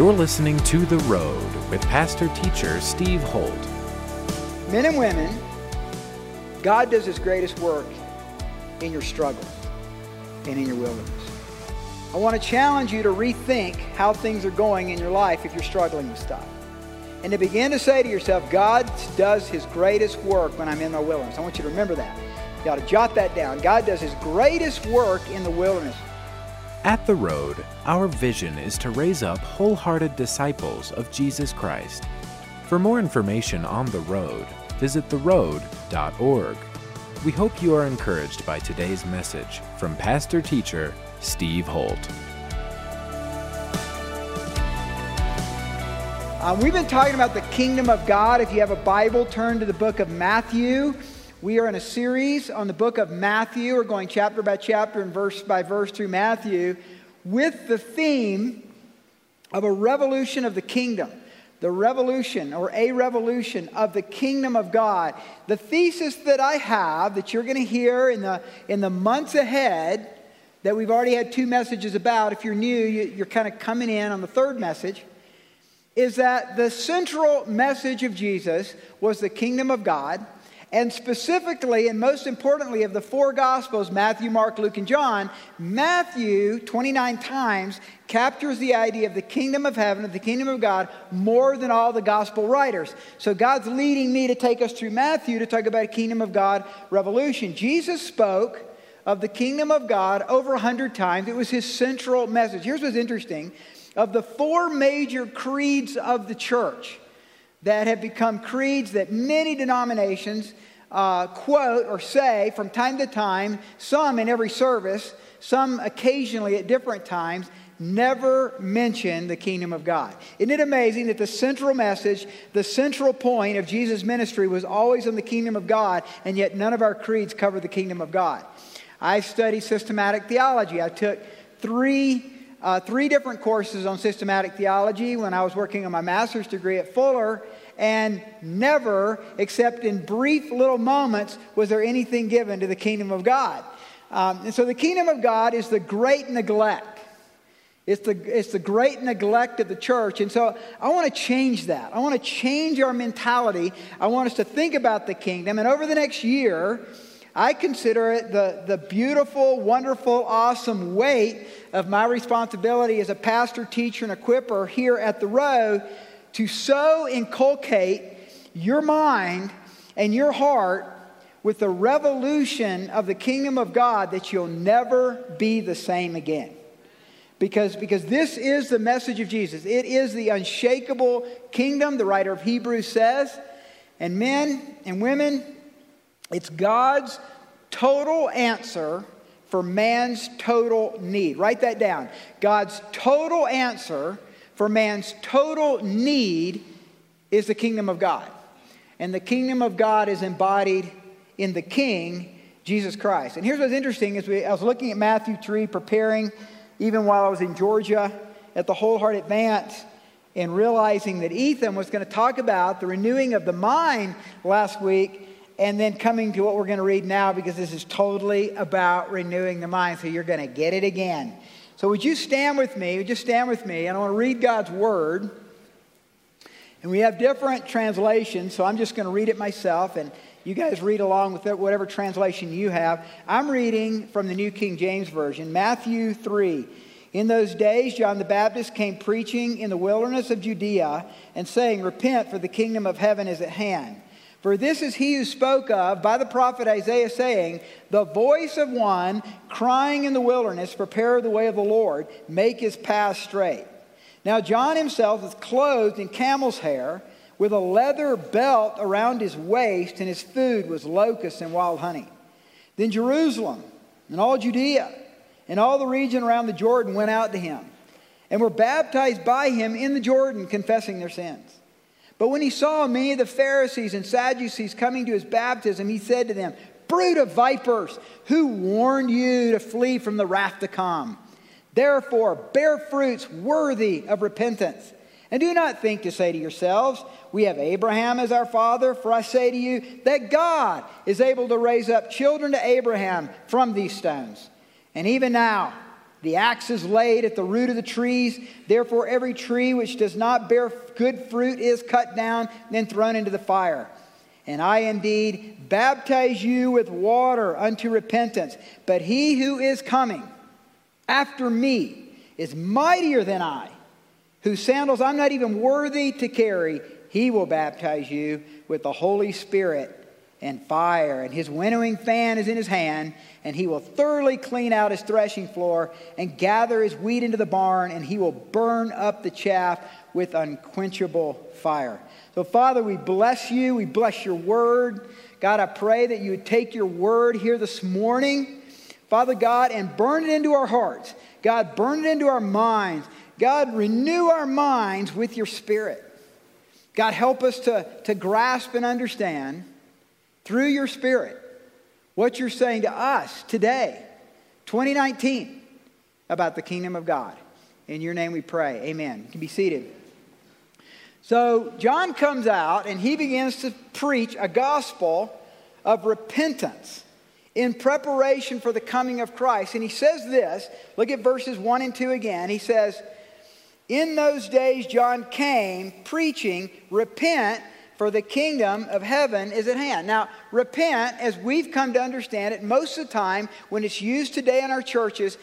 You're listening to The Road with pastor teacher Steve Holt. Men and women, God does his greatest work in your struggles and in your wilderness. I want to challenge you to rethink how things are going in your life if you're struggling with stuff. And to begin to say to yourself, God does his greatest work when I'm in my wilderness. I want you to remember that. You ought to jot that down. God does his greatest work in the wilderness. At The Road, our vision is to raise up wholehearted disciples of Jesus Christ. For more information on The Road, visit theroad.org. We hope you are encouraged by today's message from pastor teacher Steve Holt. Um, we've been talking about the kingdom of God. If you have a Bible, turn to the book of Matthew. We are in a series on the book of Matthew. We're going chapter by chapter and verse by verse through Matthew with the theme of a revolution of the kingdom. The revolution or a revolution of the kingdom of God. The thesis that I have that you're going to hear in the, in the months ahead, that we've already had two messages about. If you're new, you, you're kind of coming in on the third message is that the central message of Jesus was the kingdom of God. And specifically, and most importantly, of the four Gospels Matthew, Mark, Luke, and John Matthew, 29 times, captures the idea of the kingdom of heaven, of the kingdom of God, more than all the Gospel writers. So God's leading me to take us through Matthew to talk about a kingdom of God revolution. Jesus spoke of the kingdom of God over 100 times, it was his central message. Here's what's interesting of the four major creeds of the church that have become creeds that many denominations uh, quote or say from time to time, some in every service, some occasionally at different times, never mention the kingdom of God. Isn't it amazing that the central message, the central point of Jesus' ministry was always on the kingdom of God, and yet none of our creeds cover the kingdom of God? I studied systematic theology. I took three uh, three different courses on systematic theology when I was working on my master's degree at Fuller, and never, except in brief little moments, was there anything given to the kingdom of God. Um, and so the kingdom of God is the great neglect. It's the, it's the great neglect of the church. And so I want to change that. I want to change our mentality. I want us to think about the kingdom. And over the next year, I consider it the, the beautiful, wonderful, awesome weight of my responsibility as a pastor, teacher, and equiper here at the road to so inculcate your mind and your heart with the revolution of the kingdom of God that you'll never be the same again. Because, because this is the message of Jesus. It is the unshakable kingdom, the writer of Hebrews says. And men and women, it's God's total answer for man's total need. Write that down. God's total answer for man's total need is the kingdom of God. And the kingdom of God is embodied in the King, Jesus Christ. And here's what's interesting is we, I was looking at Matthew 3, preparing even while I was in Georgia at the Wholeheart Advance and realizing that Ethan was going to talk about the renewing of the mind last week and then coming to what we're going to read now because this is totally about renewing the mind. So you're going to get it again. So would you stand with me? Would you stand with me? And I want to read God's word. And we have different translations, so I'm just going to read it myself, and you guys read along with it, whatever translation you have. I'm reading from the New King James Version, Matthew 3. In those days, John the Baptist came preaching in the wilderness of Judea and saying, Repent, for the kingdom of heaven is at hand. For this is he who spoke of by the prophet Isaiah, saying, The voice of one crying in the wilderness, Prepare the way of the Lord, make his path straight. Now, John himself was clothed in camel's hair, with a leather belt around his waist, and his food was locusts and wild honey. Then Jerusalem and all Judea and all the region around the Jordan went out to him and were baptized by him in the Jordan, confessing their sins. But when he saw many of the Pharisees and Sadducees coming to his baptism, he said to them, Brood of vipers, who warned you to flee from the wrath to come? Therefore, bear fruits worthy of repentance. And do not think to say to yourselves, We have Abraham as our father, for I say to you that God is able to raise up children to Abraham from these stones. And even now, The axe is laid at the root of the trees. Therefore, every tree which does not bear good fruit is cut down, and then thrown into the fire. And I indeed baptize you with water unto repentance. But he who is coming after me is mightier than I, whose sandals I'm not even worthy to carry. He will baptize you with the Holy Spirit and fire, and his winnowing fan is in his hand, and he will thoroughly clean out his threshing floor and gather his wheat into the barn, and he will burn up the chaff with unquenchable fire. So, Father, we bless you. We bless your word. God, I pray that you would take your word here this morning, Father God, and burn it into our hearts. God, burn it into our minds. God, renew our minds with your spirit. God, help us to, to grasp and understand through your Spirit what you're saying to us today, 2019, about the kingdom of God. In your name we pray. Amen. You can be seated. So, John comes out and he begins to preach a gospel of repentance in preparation for the coming of Christ. And he says this look at verses 1 and 2 again. He says, In those days, John came preaching, Repent for the kingdom of heaven is at hand. Now, repent, as we've come to understand it, most of the time when it's used today in our churches,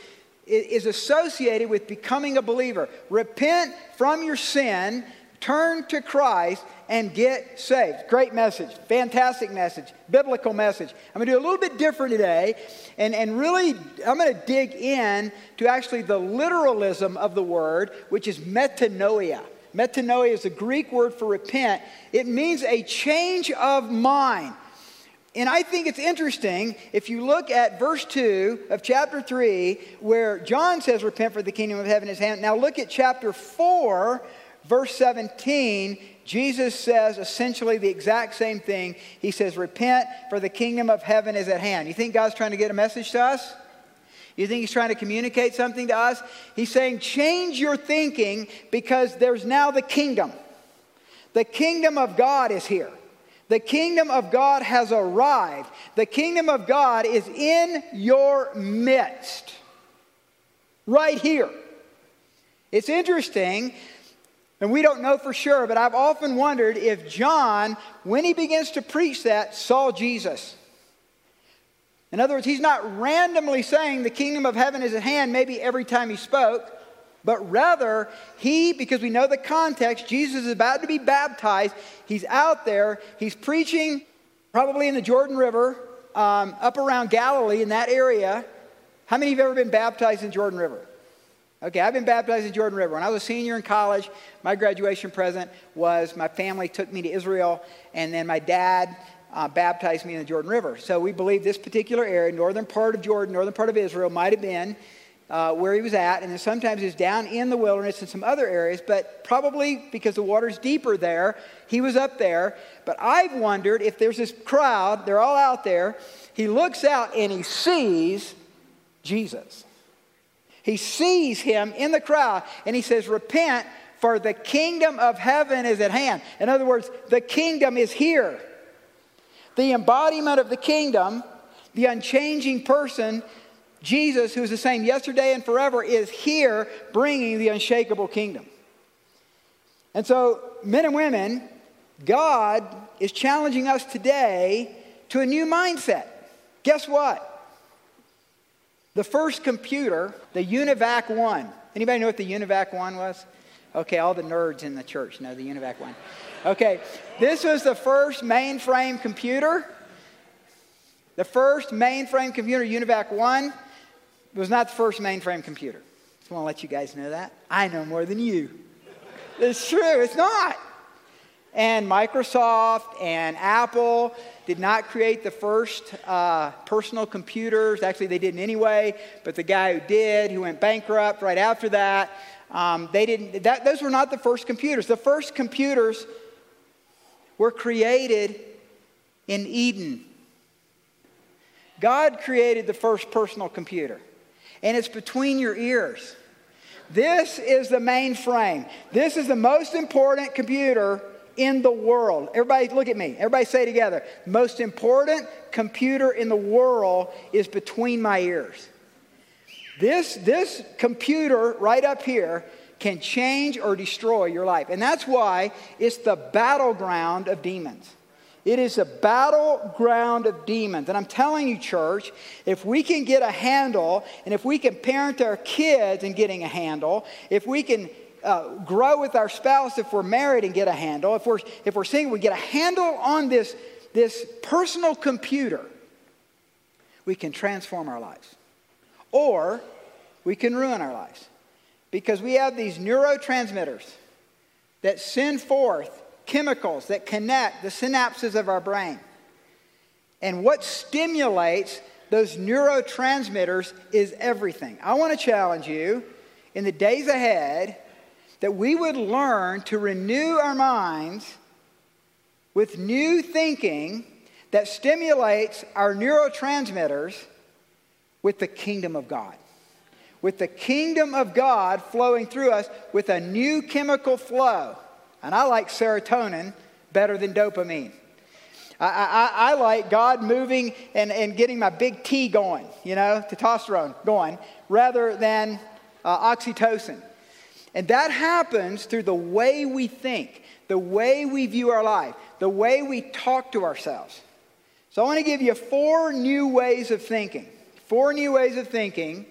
is associated with becoming a believer. Repent from your sin, turn to Christ, and get saved. Great message, fantastic message, biblical message. I'm going to do a little bit different today, and, and really, I'm going to dig in to actually the literalism of the word, which is metanoia. Metanoia is a Greek word for repent. It means a change of mind. And I think it's interesting if you look at verse 2 of chapter 3, where John says, Repent for the kingdom of heaven is at hand. Now look at chapter 4, verse 17. Jesus says essentially the exact same thing. He says, Repent for the kingdom of heaven is at hand. You think God's trying to get a message to us? You think he's trying to communicate something to us? He's saying, change your thinking because there's now the kingdom. The kingdom of God is here. The kingdom of God has arrived. The kingdom of God is in your midst. Right here. It's interesting, and we don't know for sure, but I've often wondered if John, when he begins to preach that, saw Jesus. In other words, he's not randomly saying the kingdom of heaven is at hand maybe every time he spoke, but rather he, because we know the context, Jesus is about to be baptized. He's out there, he's preaching probably in the Jordan River, um, up around Galilee in that area. How many of you have ever been baptized in Jordan River? Okay, I've been baptized in Jordan River. When I was a senior in college, my graduation present was my family took me to Israel, and then my dad uh, baptized me in the Jordan River. So we believe this particular area, northern part of Jordan, northern part of Israel, might have been uh, where he was at. And then sometimes he's down in the wilderness in some other areas, but probably because the water's deeper there, he was up there. But I've wondered if there's this crowd, they're all out there. He looks out and he sees Jesus. He sees him in the crowd and he says, Repent, for the kingdom of heaven is at hand. In other words, the kingdom is here. The embodiment of the kingdom, the unchanging person, Jesus, who is the same yesterday and forever, is here bringing the unshakable kingdom. And so, men and women, God is challenging us today to a new mindset. Guess what? The first computer, the UNIVAC 1. Anybody know what the UNIVAC 1 was? Okay, all the nerds in the church know the UNIVAC 1. Okay, this was the first mainframe computer. The first mainframe computer, UNIVAC 1, was not the first mainframe computer. Just want to let you guys know that. I know more than you. It's true, it's not. And Microsoft and Apple did not create the first uh, personal computers. Actually, they didn't anyway, but the guy who did, who went bankrupt right after that, um, they didn't, that, those were not the first computers. The first computers were created in Eden. God created the first personal computer, and it's between your ears. This is the mainframe. This is the most important computer in the world. Everybody, look at me. Everybody say together. Most important computer in the world is between my ears. This, this computer right up here can change or destroy your life. And that's why it's the battleground of demons. It is a battleground of demons. And I'm telling you, church, if we can get a handle, and if we can parent our kids in getting a handle, if we can uh, grow with our spouse if we're married and get a handle, if we're, if we're single, we get a handle on this, this personal computer, we can transform our lives. Or we can ruin our lives. Because we have these neurotransmitters that send forth chemicals that connect the synapses of our brain. And what stimulates those neurotransmitters is everything. I want to challenge you in the days ahead that we would learn to renew our minds with new thinking that stimulates our neurotransmitters with the kingdom of God. With the kingdom of God flowing through us with a new chemical flow. And I like serotonin better than dopamine. I, I, I, like God moving and, and getting my big T going, you know, testosterone going, rather than uh, oxytocin. And that happens through the way we think, the way we view our life, the way we talk to ourselves. So I want to give you four new ways of thinking. Four new ways of thinking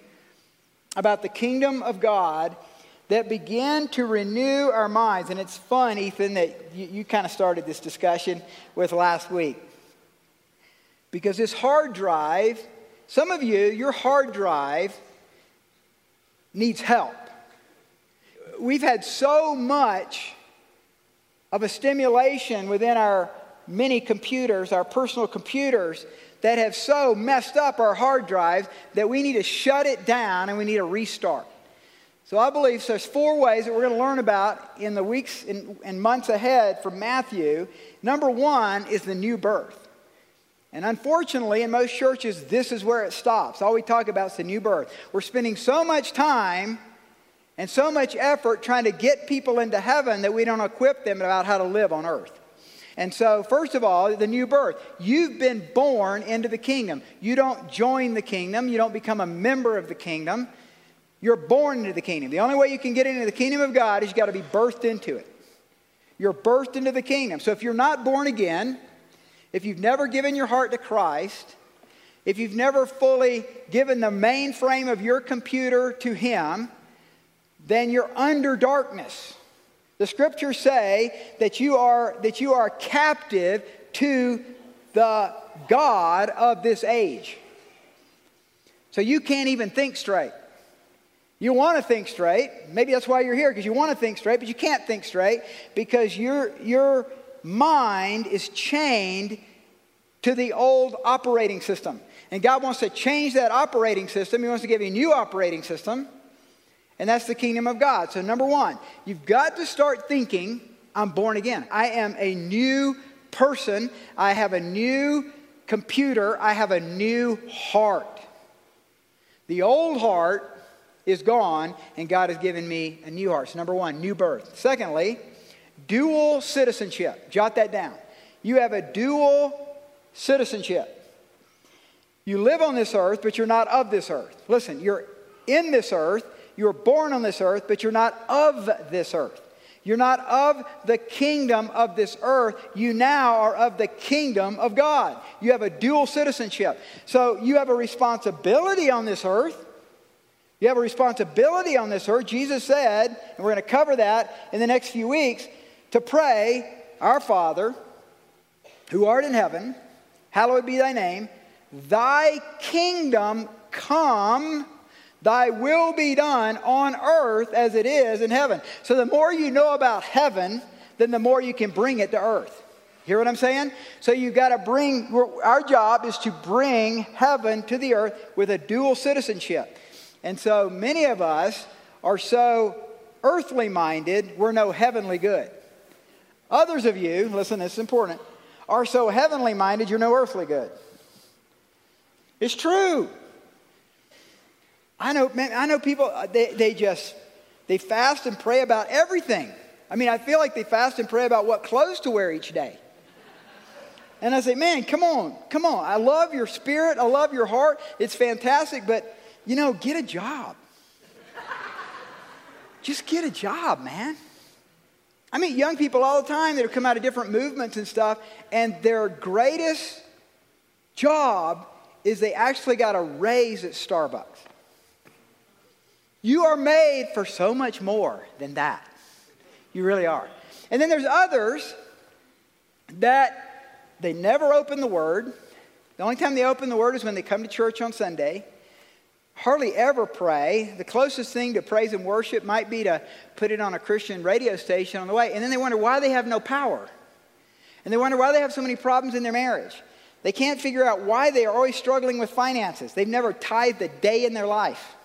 about the kingdom of God that begin to renew our minds. And it's fun, Ethan, that you, you kind of started this discussion with last week. Because this hard drive, some of you, your hard drive needs help we've had so much of a stimulation within our many computers, our personal computers, that have so messed up our hard drives that we need to shut it down and we need a restart. So I believe so there's four ways that we're going to learn about in the weeks and months ahead from Matthew. Number one is the new birth. And unfortunately, in most churches, this is where it stops. All we talk about is the new birth. We're spending so much time and so much effort trying to get people into heaven that we don't equip them about how to live on earth. And so, first of all, the new birth. You've been born into the kingdom. You don't join the kingdom, you don't become a member of the kingdom. You're born into the kingdom. The only way you can get into the kingdom of God is you've got to be birthed into it. You're birthed into the kingdom. So, if you're not born again, if you've never given your heart to Christ, if you've never fully given the mainframe of your computer to Him, then you're under darkness. The scriptures say that you are, that you are captive to the God of this age. So you can't even think straight. You want to think straight. Maybe that's why you're here, because you want to think straight, but you can't think straight because your, your mind is chained to the old operating system. And God wants to change that operating system. He wants to give you a new operating system. And that's the kingdom of God. So, number one, you've got to start thinking, I'm born again. I am a new person. I have a new computer. I have a new heart. The old heart is gone, and God has given me a new heart. So, number one, new birth. Secondly, dual citizenship. Jot that down. You have a dual citizenship. You live on this earth, but you're not of this earth. Listen, you're in this earth, you're born on this earth, but you're not of this earth. You're not of the kingdom of this earth. You now are of the kingdom of God. You have a dual citizenship. So you have a responsibility on this earth. You have a responsibility on this earth. Jesus said, and we're going to cover that in the next few weeks, to pray, Our Father, who art in heaven, hallowed be thy name, thy kingdom come Thy will be done on earth as it is in heaven. So the more you know about heaven, then the more you can bring it to earth. Hear what I'm saying? So you've got to bring, our job is to bring heaven to the earth with a dual citizenship. And so many of us are so earthly minded, we're no heavenly good. Others of you, listen, this is important, are so heavenly minded, you're no earthly good. It's true. I know, man, I know people, uh, they, they just, they fast and pray about everything. I mean, I feel like they fast and pray about what clothes to wear each day. And I say, man, come on, come on. I love your spirit. I love your heart. It's fantastic. But you know, get a job. Just get a job, man. I meet young people all the time that have come out of different movements and stuff, and their greatest job is they actually got a raise at Starbucks. You are made for so much more than that. You really are. And then there's others that they never open the Word. The only time they open the Word is when they come to church on Sunday hardly ever pray. The closest thing to praise and worship might be to put it on a Christian radio station on the way. And then they wonder why they have no power. And they wonder why they have so many problems in their marriage. They can't figure out why they are always struggling with finances. They've never tithed a day in their life.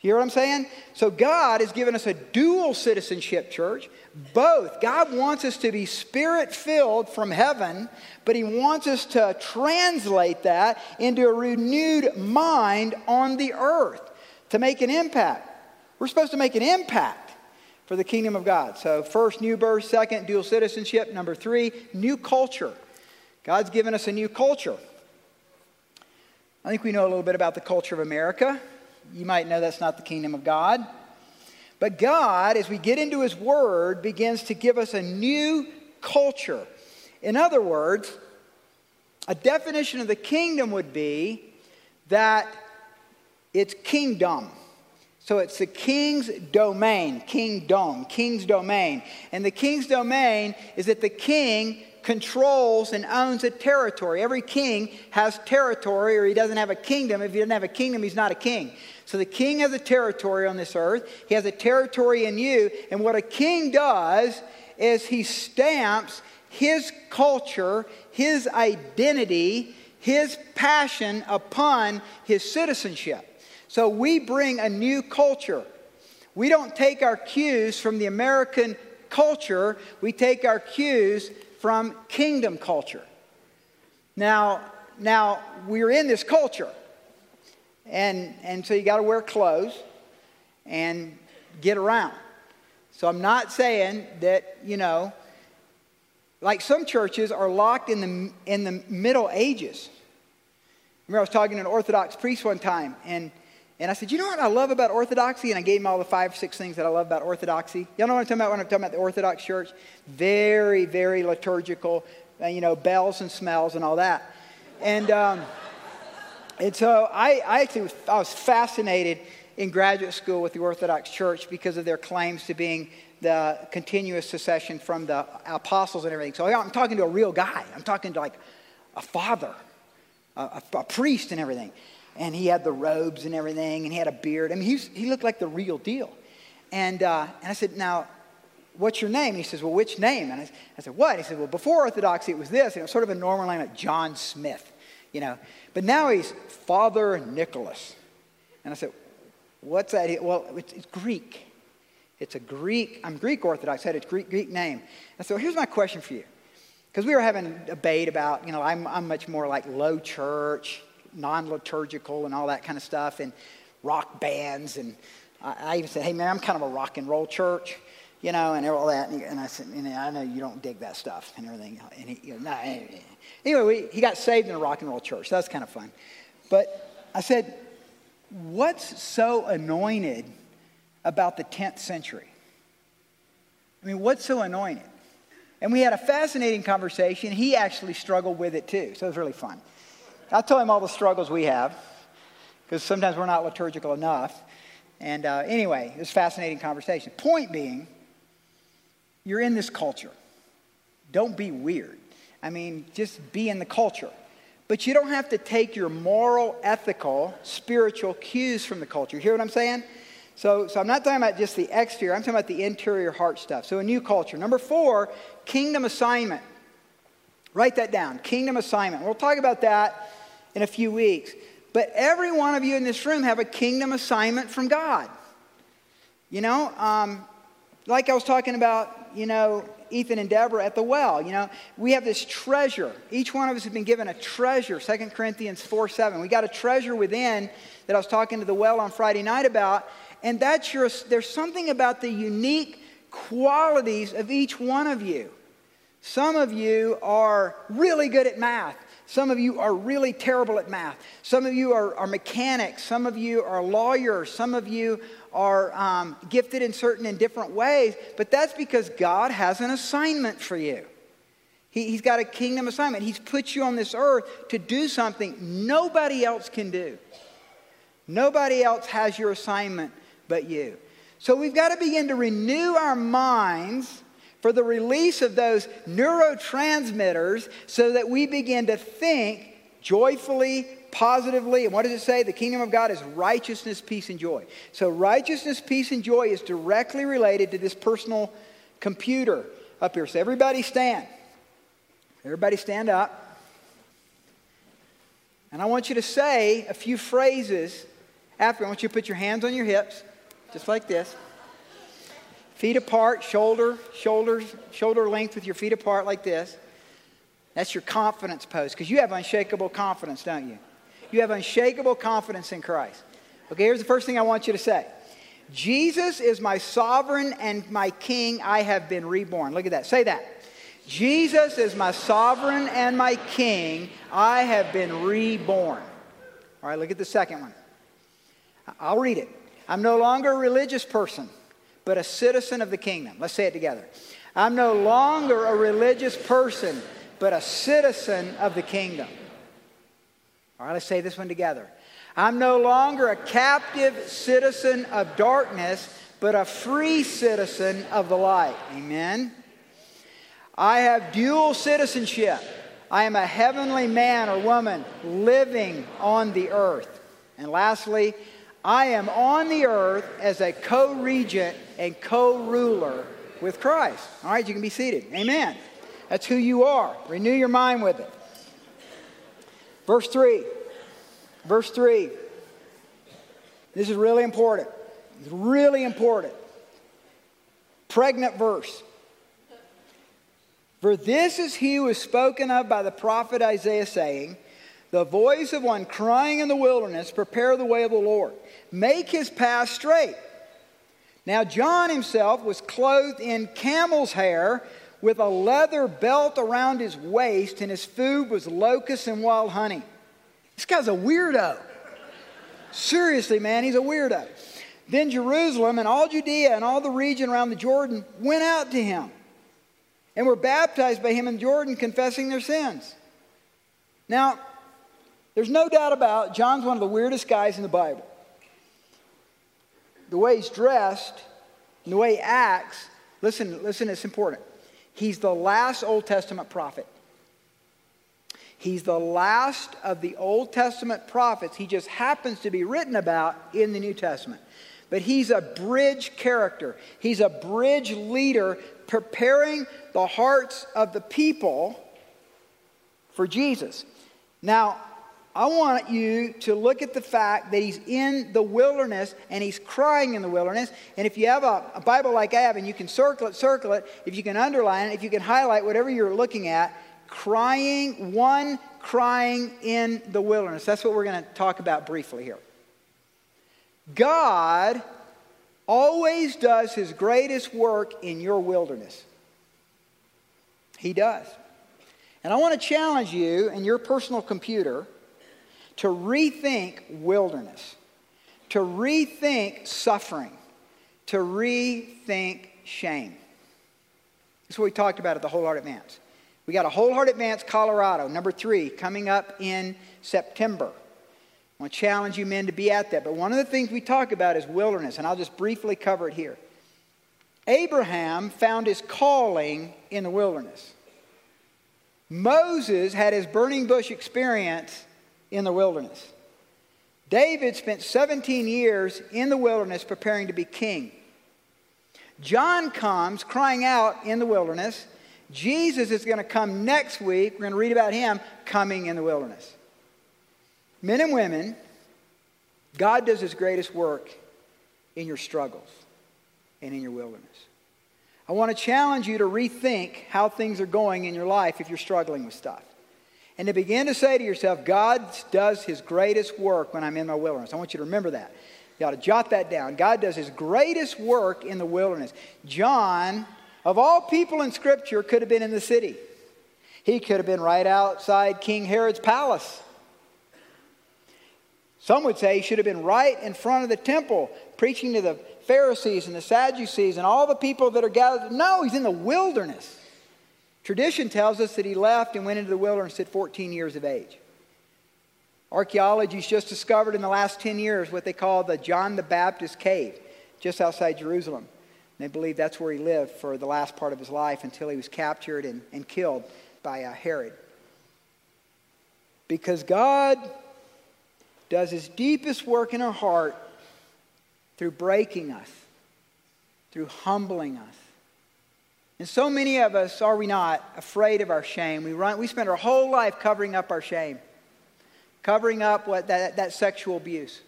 You hear what I'm saying? So God has given us a dual citizenship, church. Both. God wants us to be spirit filled from heaven, but He wants us to translate that into a renewed mind on the earth to make an impact. We're supposed to make an impact for the kingdom of God. So, first, new birth. Second, dual citizenship. Number three, new culture. God's given us a new culture. I think we know a little bit about the culture of America. You might know that's not the kingdom of God. But God, as we get into His Word, begins to give us a new culture. In other words, a definition of the kingdom would be that it's kingdom. So it's the king's domain, kingdom, king's domain. And the king's domain is that the king controls and owns a territory. Every king has territory, or he doesn't have a kingdom. If he doesn't have a kingdom, he's not a king. So the king has a territory on this earth, he has a territory in you. And what a king does is he stamps his culture, his identity, his passion upon his citizenship. So we bring a new culture. We don't take our cues from the American culture, we take our cues from kingdom culture. Now, now we're in this culture. And, and so you got to wear clothes and get around. So I'm not saying that, you know, like some churches are locked in the, in the Middle Ages. Remember, I was talking to an Orthodox priest one time, and, and I said, You know what I love about Orthodoxy? And I gave him all the five, or six things that I love about Orthodoxy. Y'all know what I'm talking about when I'm talking about the Orthodox church? Very, very liturgical, uh, you know, bells and smells and all that. And, um, and so I, I actually was, I was fascinated in graduate school with the Orthodox Church because of their claims to being the continuous succession from the apostles and everything. So I'm talking to a real guy. I'm talking to like a father, a, a, priest and everything and he had the robes and everything, and he had a beard. I mean, he looked like the real deal. And, uh, and I said, Now, what's your name? And he says, Well, which name? And I, I said, What? He said, Well, before Orthodoxy, it was this. And it was sort of a normal name like John Smith, you know. But now he's Father Nicholas. And I said, What's that? Well, it's, it's Greek. It's a Greek, I'm Greek Orthodox, said it's Greek, Greek name. And so here's my question for you. Because we were having a debate about, you know, I'm, I'm much more like low church, non liturgical and all that kind of stuff, and rock bands. And I, I, even said, hey, man, I'm kind of a rock and roll church, you know, and all that. And, I said, and I know you don't dig that stuff and everything. And he, you know, nah, anyway, we, he got saved in a rock and roll church. So that's kind of fun. But I said, what's so anointed about the 10th century? I mean, what's so anointed? And we had a fascinating conversation. He actually struggled with it too, so it was really fun. I told him all the struggles we have, because sometimes we're not liturgical enough. And uh, anyway, it was a fascinating conversation. Point being, you're in this culture. Don't be weird. I mean, just be in the culture. But you don't have to take your moral, ethical, spiritual cues from the culture. You hear what I'm saying? So, so I'm not talking about just the exterior, I'm talking about the interior heart stuff. So a new culture. Number four, kingdom assignment. Write that down. Kingdom assignment. We'll talk about that in a few weeks. But every one of you in this room have a kingdom assignment from God. You know, um, like I was talking about, you know, Ethan and Deborah at the well. You know, we have this treasure. Each one of us has been given a treasure. 2 Corinthians 4 7. We got a treasure within that I was talking to the well on Friday night about. And that's your, there's something about the unique qualities of each one of you. Some of you are really good at math. Some of you are really terrible at math. Some of you are, are mechanics. Some of you are lawyers. Some of you are um, gifted in certain and different ways. But that's because God has an assignment for you. He, he's got a kingdom assignment. He's put you on this earth to do something nobody else can do. Nobody else has your assignment but you. So we've got to begin to renew our minds for the release of those neurotransmitters so that we begin to think joyfully, positively. And what does it say? The kingdom of God is righteousness, peace, and joy. So, righteousness, peace, and joy is directly related to this personal computer up here. So, everybody stand. Everybody stand up. And I want you to say a few phrases after. I want you to put your hands on your hips just like this. Feet apart, shoulder, shoulders, shoulder length with your feet apart like this. That's your confidence pose because you have unshakable confidence, don't you? You have unshakable confidence in Christ. Okay, here's the first thing I want you to say Jesus is my sovereign and my king. I have been reborn. Look at that. Say that. Jesus is my sovereign and my king. I have been reborn. All right, look at the second one. I'll read it. I'm no longer a religious person, but a citizen of the kingdom. Let's say it together. I'm no longer a religious person, but a citizen of the kingdom. All right, let's say this one together. I'm no longer a captive citizen of darkness, but a free citizen of the light. Amen. I have dual citizenship. I am a heavenly man or woman living on the earth. And lastly, I am on the earth as a co regent and co ruler with Christ. All right, you can be seated. Amen. That's who you are. Renew your mind with it. Verse 3. Verse 3. This is really important. It's really important. Pregnant verse. For this is he who is spoken of by the prophet Isaiah, saying, The voice of one crying in the wilderness, Prepare the way of the Lord make his path straight. Now, John himself was clothed in camel's hair with a leather belt around his waist, and his food was locusts and wild honey. This guy's a weirdo. Seriously, man, he's a weirdo. Then Jerusalem and all Judea and all the region around the Jordan went out to him and were baptized by him in Jordan, confessing their sins. Now, there's no doubt about John's one of the weirdest guys in the Bible the way he's dressed, and the way he acts, listen, listen, it's important. He's the last Old Testament prophet. He's the last of the Old Testament prophets. He just happens to be written about in the New Testament. But he's a bridge character, he's a bridge leader preparing the hearts of the people for Jesus. Now, I want you to look at the fact that he's in the wilderness and he's crying in the wilderness. And if you have a, a, Bible like I have and you can circle it, circle it, if you can underline it, if you can highlight whatever you're looking at, crying, one crying in the wilderness. That's what we're going to talk about briefly here. God always does his greatest work in your wilderness. He does. And I want to challenge you in your personal computer to rethink wilderness, to rethink suffering, to rethink shame. This is what we talked about at the Whole Heart Advance. We got a Whole Heart Advance Colorado, number three, coming up in September. I want to challenge you men to be at that. But one of the things we talk about is wilderness, and I'll just briefly cover it here. Abraham found his calling in the wilderness. Moses had his burning bush experience in the wilderness. David spent 17 years in the wilderness preparing to be king. John comes crying out in the wilderness. Jesus is going to come next week. We're going to read about him coming in the wilderness. Men and women, God does his greatest work in your struggles and in your wilderness. I want to challenge you to rethink how things are going in your life if you're struggling with stuff and to begin to say to yourself, God does his greatest work when I'm in my wilderness. I want you to remember that. You ought to jot that down. God does his greatest work in the wilderness. John, of all people in Scripture, could have been in the city. He could have been right outside King Herod's palace. Some would say he should have been right in front of the temple, preaching to the Pharisees and the Sadducees and all the people that are gathered. No, he's in the wilderness. Tradition tells us that he left and went into the wilderness at 14 years of age. Archaeology's just discovered in the last 10 years what they call the John the Baptist cave, just outside Jerusalem. And they believe that's where he lived for the last part of his life until he was captured and, and killed by uh, Herod. Because God does his deepest work in our heart through breaking us, through humbling us. And so many of us, are we not, afraid of our shame? We, run, we spend our whole life covering up our shame, covering up what, that, that sexual abuse,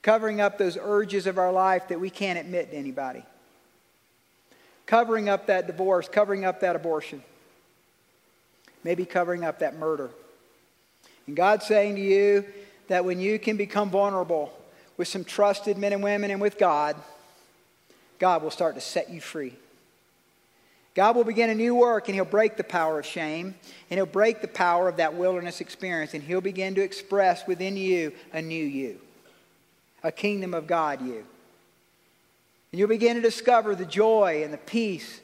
covering up those urges of our life that we can't admit to anybody, covering up that divorce, covering up that abortion, maybe covering up that murder. And God's saying to you, that when you can become vulnerable with some trusted men and women and with God, God will start to set you free. God will begin a new work and He'll break the power of shame and He'll break the power of that wilderness experience and He'll begin to express within you a new you, a kingdom of God you. And you'll begin to discover the joy and the peace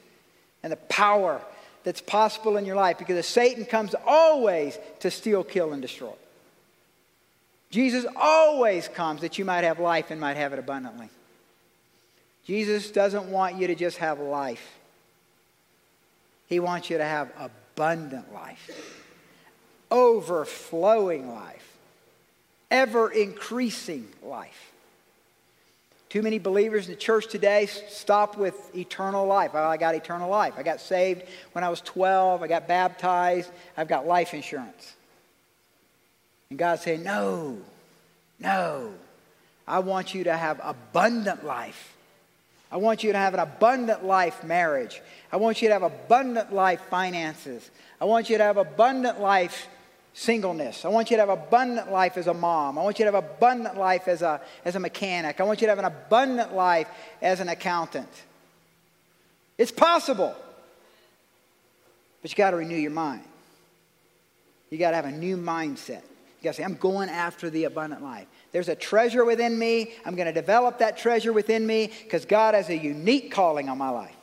and the power that's possible in your life because Satan comes always to steal, kill, and destroy. Jesus always comes that you might have life and might have it abundantly. Jesus doesn't want you to just have life, He wants you to have abundant life, overflowing life, ever increasing life. Too many believers in the church today stop with eternal life. Oh, I got eternal life. I got saved when I was 12. I got baptized. I've got life insurance. And God's saying, No, no. I want you to have abundant life. I want you to have an abundant life marriage. I want you to have abundant life finances. I want you to have abundant life singleness. I want you to have abundant life as a mom. I want you to have abundant life as a, as a mechanic. I want you to have an abundant life as an accountant. It's possible. But you got to renew your mind. You got to have a new mindset. You got to say, I'm going after the abundant life. There's a treasure within me. I'm going to develop that treasure within me because God has a unique calling on my life.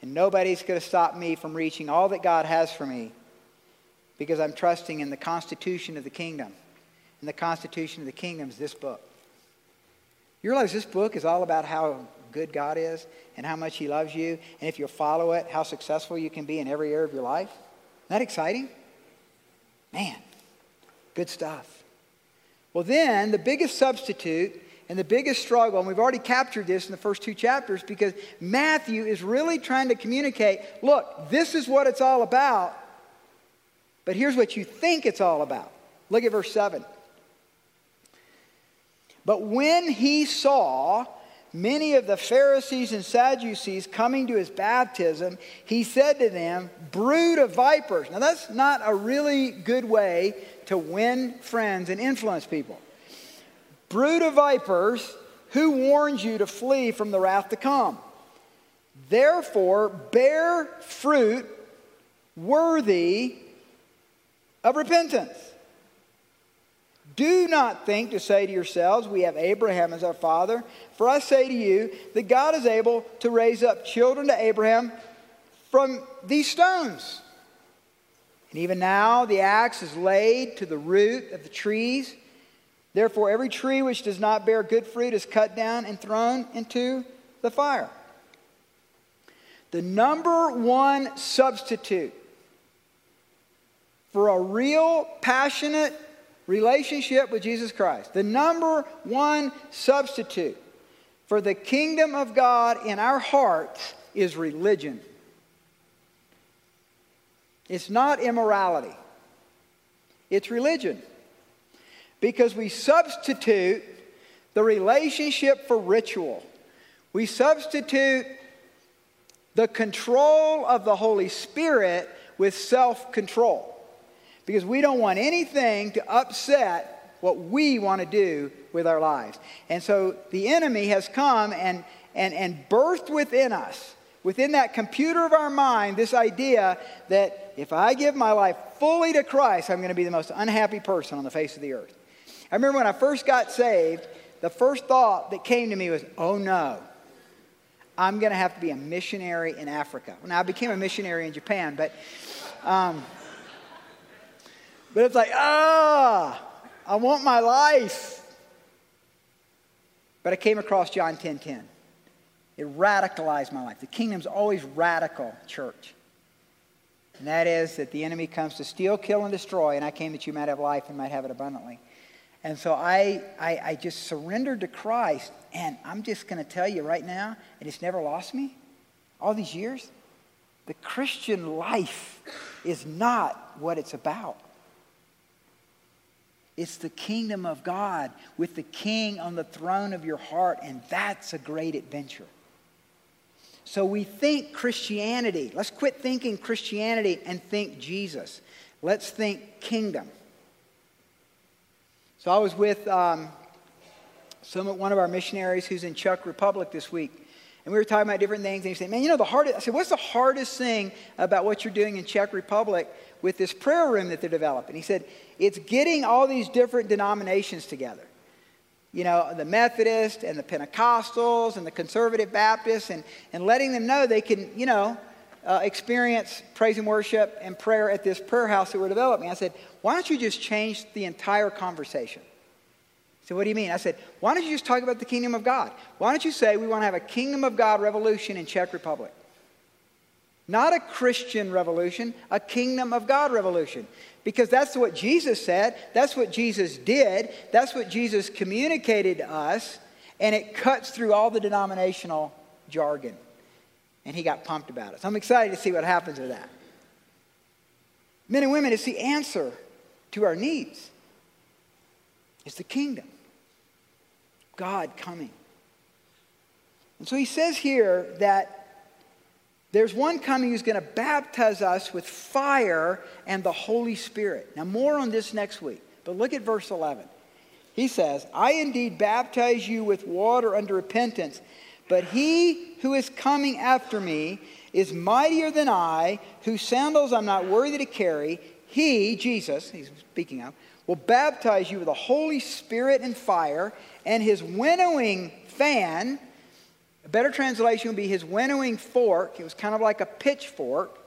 And nobody's going to stop me from reaching all that God has for me because I'm trusting in the constitution of the kingdom. And the constitution of the kingdom is this book. You realize this book is all about how good God is and how much He loves you, and if you follow it, how successful you can be in every area of your life? Isn't that exciting? Man, Good stuff. Well, then, the biggest substitute and the biggest struggle, and we've already captured this in the first two chapters because Matthew is really trying to communicate look, this is what it's all about, but here's what you think it's all about. Look at verse 7. But when he saw many of the Pharisees and Sadducees coming to his baptism, he said to them, Brood of vipers. Now, that's not a really good way to win friends and influence people. Brood of vipers, who warns you to flee from the wrath to come? Therefore, bear fruit worthy of repentance. Do not think to say to yourselves, We have Abraham as our father. For I say to you that God is able to raise up children to Abraham from these stones. And even now the axe is laid to the root of the trees. Therefore, every tree which does not bear good fruit is cut down and thrown into the fire. The number one substitute for a real, passionate relationship with Jesus Christ, the number one substitute for the kingdom of God in our hearts is religion. It's not immorality, it's religion. Because we substitute the relationship for ritual, we substitute the control of the Holy Spirit with self control. Because we don't want anything to upset what we want to do with our lives. And so the enemy has come and, and, and birthed within us within that computer of our mind this idea that if I give my life fully to Christ, I'm going to be the most unhappy person on the face of the earth. I remember when I first got saved, the first thought that came to me was, oh no, I'm going to have to be a missionary in Africa. Now, I became a missionary in Japan, but, um, but it's like, ah, I want my life. But I came across John 10 10. It radicalized my life. The kingdom's always radical, church. And that is that the enemy comes to steal, kill, and destroy, and I came that you might have life and might have it abundantly. And so I, I, I just surrendered to Christ, and I'm just going to tell you right now, and it's never lost me all these years. The Christian life is not what it's about. It's the kingdom of God with the king on the throne of your heart, and that's a great adventure. So we think Christianity. Let's quit thinking Christianity and think Jesus. Let's think kingdom. So I was with um, some one of our missionaries who's in Czech Republic this week, and we were talking about different things. And he said, "Man, you know the hardest." I said, "What's the hardest thing about what you're doing in Czech Republic with this prayer room that they're developing?" He said, "It's getting all these different denominations together." You know, the Methodists and the Pentecostals and the Conservative Baptists and, and letting them know they can, you know, uh, experience praise and worship and prayer at this prayer house that we're developing. I said, why don't you just change the entire conversation? So what do you mean? I said, why don't you just talk about the kingdom of God? Why don't you say we want to have a kingdom of God revolution in Czech Republic? Not a Christian revolution, a kingdom of God revolution. Because that's what Jesus said, that's what Jesus did, that's what Jesus communicated to us, and it cuts through all the denominational jargon. And he got pumped about it. So I'm excited to see what happens with that. Men and women, it's the answer to our needs. It's the kingdom. God coming. And so he says here that there's one coming who's going to baptize us with fire and the Holy Spirit. Now, more on this next week, but look at verse 11. He says, I indeed baptize you with water under repentance, but he who is coming after me is mightier than I, whose sandals I'm not worthy to carry. He, Jesus, he's speaking of, will baptize you with the Holy Spirit and fire, and his winnowing fan better translation would be his winnowing fork, it was kind of like a pitchfork,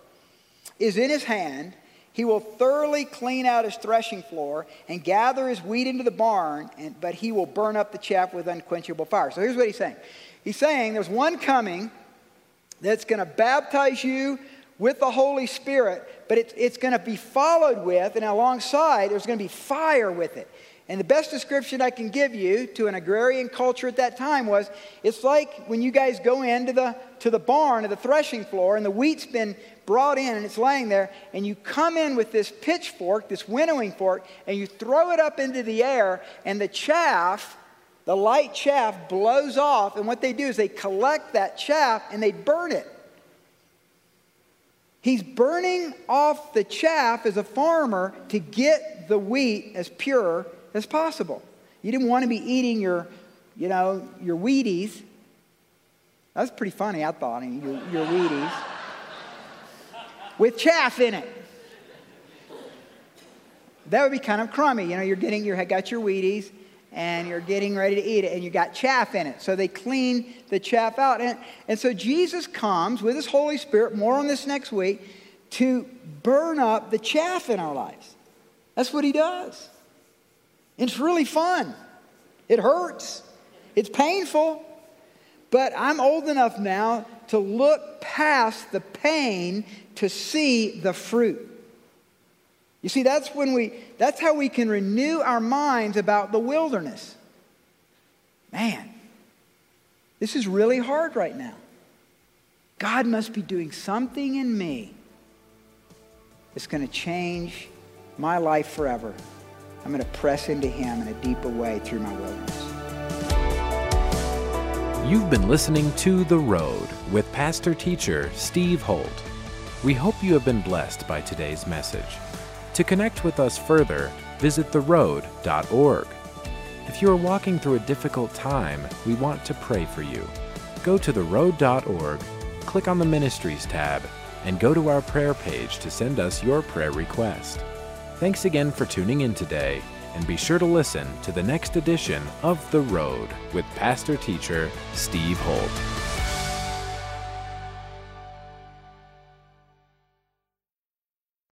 is in his hand. He will thoroughly clean out his threshing floor and gather his wheat into the barn, and, but he will burn up the chaff with unquenchable fire. So here's what he's saying He's saying there's one coming that's going to baptize you with the Holy Spirit, but it's, it's going to be followed with, and alongside, there's going to be fire with it. And the best description I can give you to an agrarian culture at that time was it's like when you guys go into the, to the barn or the threshing floor and the wheat's been brought in and it's laying there, and you come in with this pitchfork, this winnowing fork, and you throw it up into the air, and the chaff, the light chaff, blows off. And what they do is they collect that chaff and they burn it. He's burning off the chaff as a farmer to get the wheat as pure as possible. You didn't want to be eating your, you know, your Wheaties. That's pretty funny, I thought, your, your Wheaties. with chaff in it. That would be kind of crummy. You know, you're getting, you got your Wheaties and you're getting ready to eat it and you got chaff in it. So they clean the chaff out. And, and so Jesus comes with his Holy Spirit, more on this next week, to burn up the chaff in our lives. That's what he does. It's really fun. It hurts. It's painful. But I'm old enough now to look past the pain to see the fruit. You see, that's when we that's how we can renew our minds about the wilderness. Man, this is really hard right now. God must be doing something in me that's going to change my life forever. I'm going to press into Him in a deeper way through my wilderness. You've been listening to The Road with pastor teacher Steve Holt. We hope you have been blessed by today's message. To connect with us further, visit theroad.org. If you are walking through a difficult time, we want to pray for you. Go to theroad.org click on the Ministries tab and go to our prayer page to send us your prayer request. Thanks again for tuning in today, and be sure to listen to the next edition of The Road with pastor teacher Steve Holt.